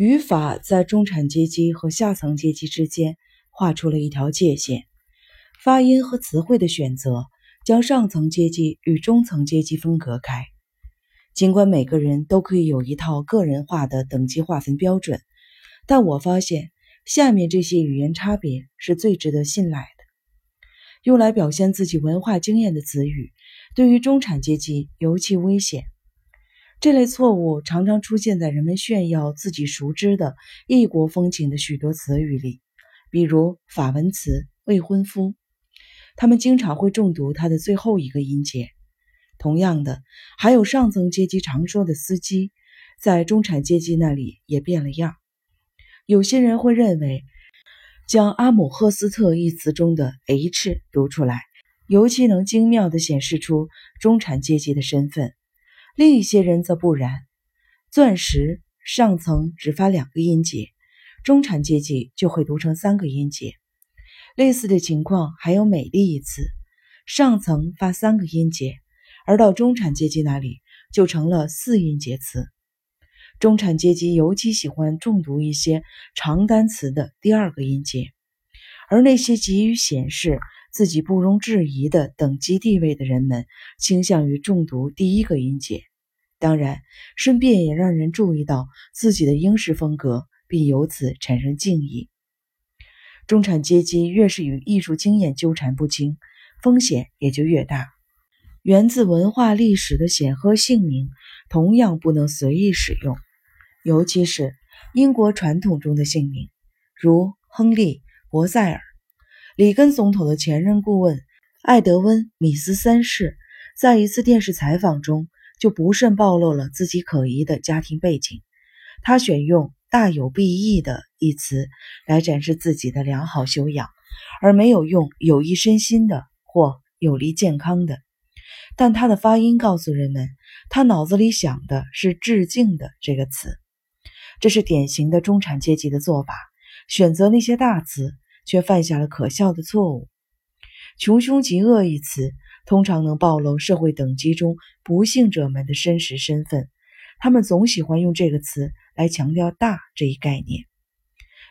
语法在中产阶级和下层阶级之间画出了一条界限，发音和词汇的选择将上层阶级与中层阶级分隔开。尽管每个人都可以有一套个人化的等级划分标准，但我发现下面这些语言差别是最值得信赖的。用来表现自己文化经验的词语，对于中产阶级尤其危险。这类错误常常出现在人们炫耀自己熟知的异国风情的许多词语里，比如法文词“未婚夫”，他们经常会重读它的最后一个音节。同样的，还有上层阶级常说的“司机”，在中产阶级那里也变了样。有些人会认为，将阿姆赫斯特一词中的 “h” 读出来，尤其能精妙地显示出中产阶级的身份。另一些人则不然，钻石上层只发两个音节，中产阶级就会读成三个音节。类似的情况还有美丽一词，上层发三个音节，而到中产阶级那里就成了四音节词。中产阶级尤其喜欢重读一些长单词的第二个音节，而那些急于显示自己不容置疑的等级地位的人们，倾向于重读第一个音节。当然，顺便也让人注意到自己的英式风格，并由此产生敬意。中产阶级越是与艺术经验纠缠不清，风险也就越大。源自文化历史的显赫姓名同样不能随意使用，尤其是英国传统中的姓名，如亨利·博塞尔。里根总统的前任顾问艾德温·米斯三世在一次电视采访中。就不慎暴露了自己可疑的家庭背景。他选用“大有裨益”的一词来展示自己的良好修养，而没有用“有益身心的”或“有利健康的”。但他的发音告诉人们，他脑子里想的是“致敬的”这个词。这是典型的中产阶级的做法，选择那些大词，却犯下了可笑的错误。“穷凶极恶”一词。通常能暴露社会等级中不幸者们的真实身份。他们总喜欢用这个词来强调“大”这一概念。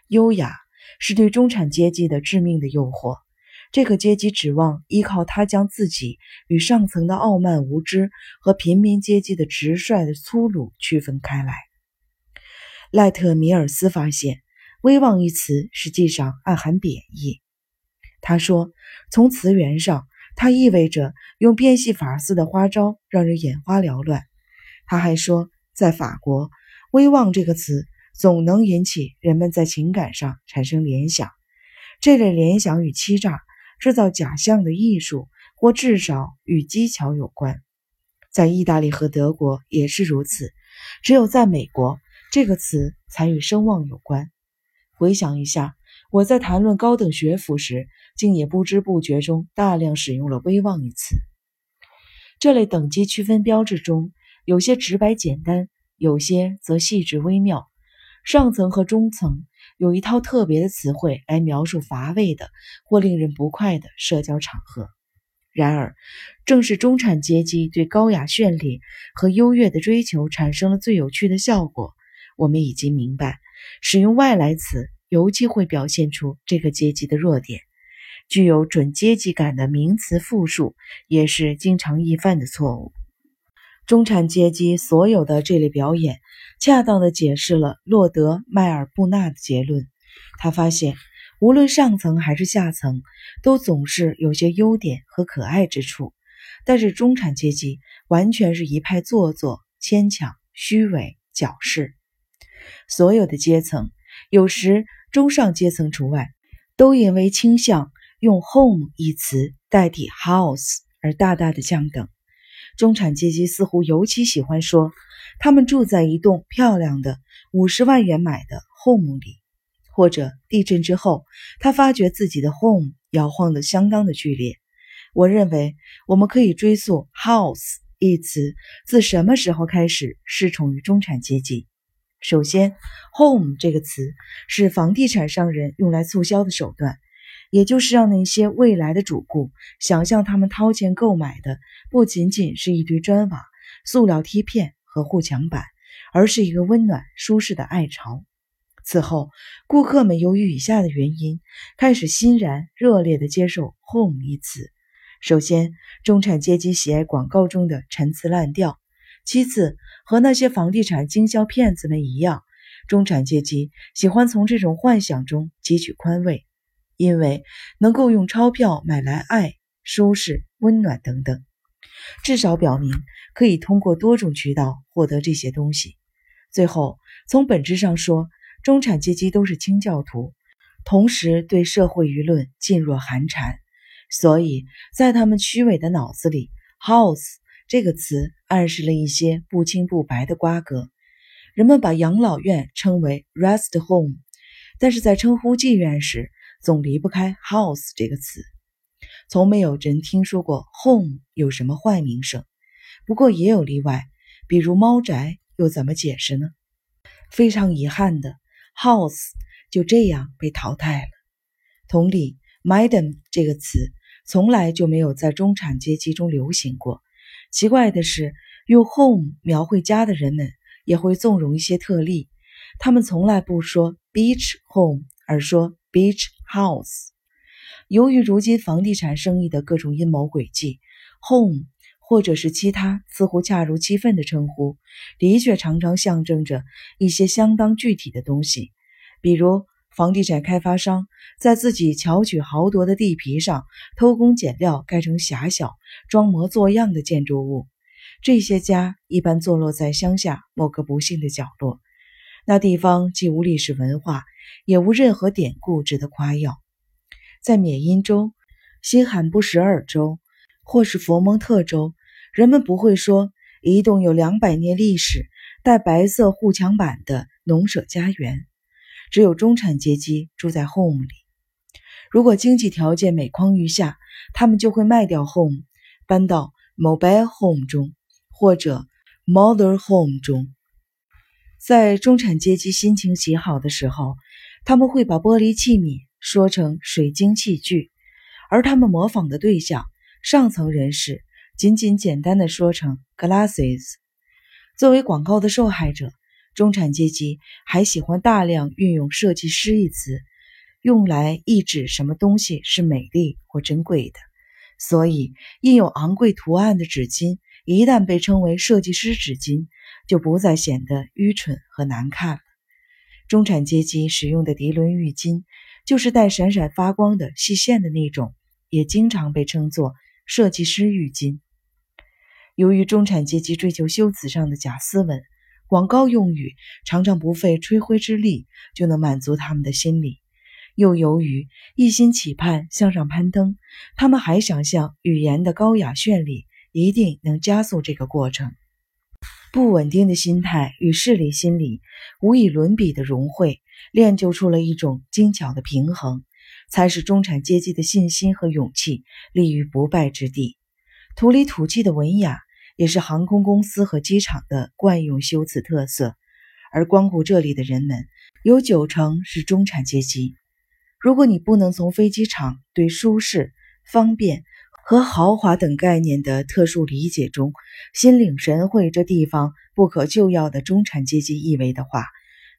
优雅是对中产阶级的致命的诱惑。这个阶级指望依靠它将自己与上层的傲慢无知和平民阶级的直率的粗鲁区分开来。赖特米尔斯发现，“威望”一词实际上暗含贬义。他说，从词源上。它意味着用变戏法似的花招让人眼花缭乱。他还说，在法国，“威望”这个词总能引起人们在情感上产生联想。这类联想与欺诈、制造假象的艺术，或至少与技巧有关。在意大利和德国也是如此。只有在美国，这个词才与声望有关。回想一下。我在谈论高等学府时，竟也不知不觉中大量使用了“威望”一词。这类等级区分标志中，有些直白简单，有些则细致微妙。上层和中层有一套特别的词汇来描述乏味的或令人不快的社交场合。然而，正是中产阶级对高雅绚丽和优越的追求产生了最有趣的效果。我们已经明白，使用外来词。尤其会表现出这个阶级的弱点。具有准阶级感的名词复数也是经常易犯的错误。中产阶级所有的这类表演，恰当地解释了洛德·迈尔布纳的结论。他发现，无论上层还是下层，都总是有些优点和可爱之处，但是中产阶级完全是一派做作、牵强、虚伪、矫饰。所有的阶层，有时。中上阶层除外，都因为倾向用 “home” 一词代替 “house” 而大大的降等。中产阶级似乎尤其喜欢说，他们住在一栋漂亮的五十万元买的 home 里，或者地震之后，他发觉自己的 home 摇晃得相当的剧烈。我认为我们可以追溯 “house” 一词自什么时候开始失宠于中产阶级。首先，home 这个词是房地产商人用来促销的手段，也就是让那些未来的主顾想象他们掏钱购买的不仅仅是一堆砖瓦、塑料贴片和护墙板，而是一个温暖舒适的爱巢。此后，顾客们由于以下的原因，开始欣然热烈地接受 “home” 一词。首先，中产阶级喜爱广告中的陈词滥调；其次，和那些房地产经销骗子们一样，中产阶级喜欢从这种幻想中汲取宽慰，因为能够用钞票买来爱、舒适、温暖等等。至少表明可以通过多种渠道获得这些东西。最后，从本质上说，中产阶级都是清教徒，同时对社会舆论噤若寒蝉，所以在他们虚伪的脑子里，“house” 这个词暗示了一些不清不白的瓜葛。人们把养老院称为 “rest home”，但是在称呼妓院时，总离不开 “house” 这个词。从没有人听说过 “home” 有什么坏名声，不过也有例外，比如猫宅，又怎么解释呢？非常遗憾的，“house” 就这样被淘汰了。同理，“madam” 这个词从来就没有在中产阶级中流行过。奇怪的是，用 “home” 描绘家的人们也会纵容一些特例，他们从来不说 “beach home”，而说 “beach house”。由于如今房地产生意的各种阴谋诡计，“home” 或者是其他似乎恰如其分的称呼，的确常常象征着一些相当具体的东西。比如，房地产开发商在自己巧取豪夺的地皮上偷工减料，盖成狭小、装模作样的建筑物。这些家一般坐落在乡下某个不幸的角落，那地方既无历史文化，也无任何典故值得夸耀。在缅因州、新罕布什尔州，或是佛蒙特州，人们不会说一栋有两百年历史、带白色护墙板的农舍家园。只有中产阶级住在 home 里。如果经济条件每况愈下，他们就会卖掉 home，搬到 mobile home 中或者 mother home 中。在中产阶级心情极好的时候，他们会把玻璃器皿。说成水晶器具，而他们模仿的对象上层人士仅仅简单的说成 glasses。作为广告的受害者，中产阶级还喜欢大量运用“设计师”一词，用来意指什么东西是美丽或珍贵的。所以，印有昂贵图案的纸巾一旦被称为“设计师纸巾”，就不再显得愚蠢和难看了。中产阶级使用的涤纶浴巾。就是带闪闪发光的细线的那种，也经常被称作设计师浴巾。由于中产阶级追求修辞上的假斯文，广告用语常常不费吹灰之力就能满足他们的心理。又由于一心期盼向上攀登，他们还想象语言的高雅绚丽一定能加速这个过程。不稳定的心态与势力心理无以伦比的融汇。练就出了一种精巧的平衡，才使中产阶级的信心和勇气立于不败之地。土里土气的文雅也是航空公司和机场的惯用修辞特色，而光顾这里的人们有九成是中产阶级。如果你不能从飞机场对舒适、方便和豪华等概念的特殊理解中心领神会这地方不可救药的中产阶级意味的话，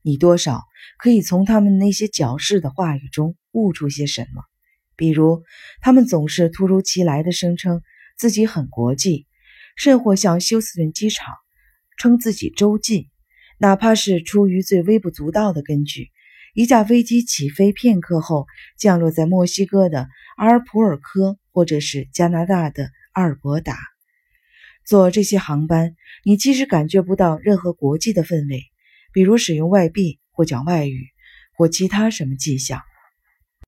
你多少可以从他们那些矫饰的话语中悟出些什么，比如他们总是突如其来的声称自己很国际，甚或向休斯顿机场称自己洲际，哪怕是出于最微不足道的根据。一架飞机起飞片刻后降落在墨西哥的阿尔普尔科，或者是加拿大的阿尔伯达，坐这些航班，你即使感觉不到任何国际的氛围。比如使用外币或讲外语或其他什么迹象。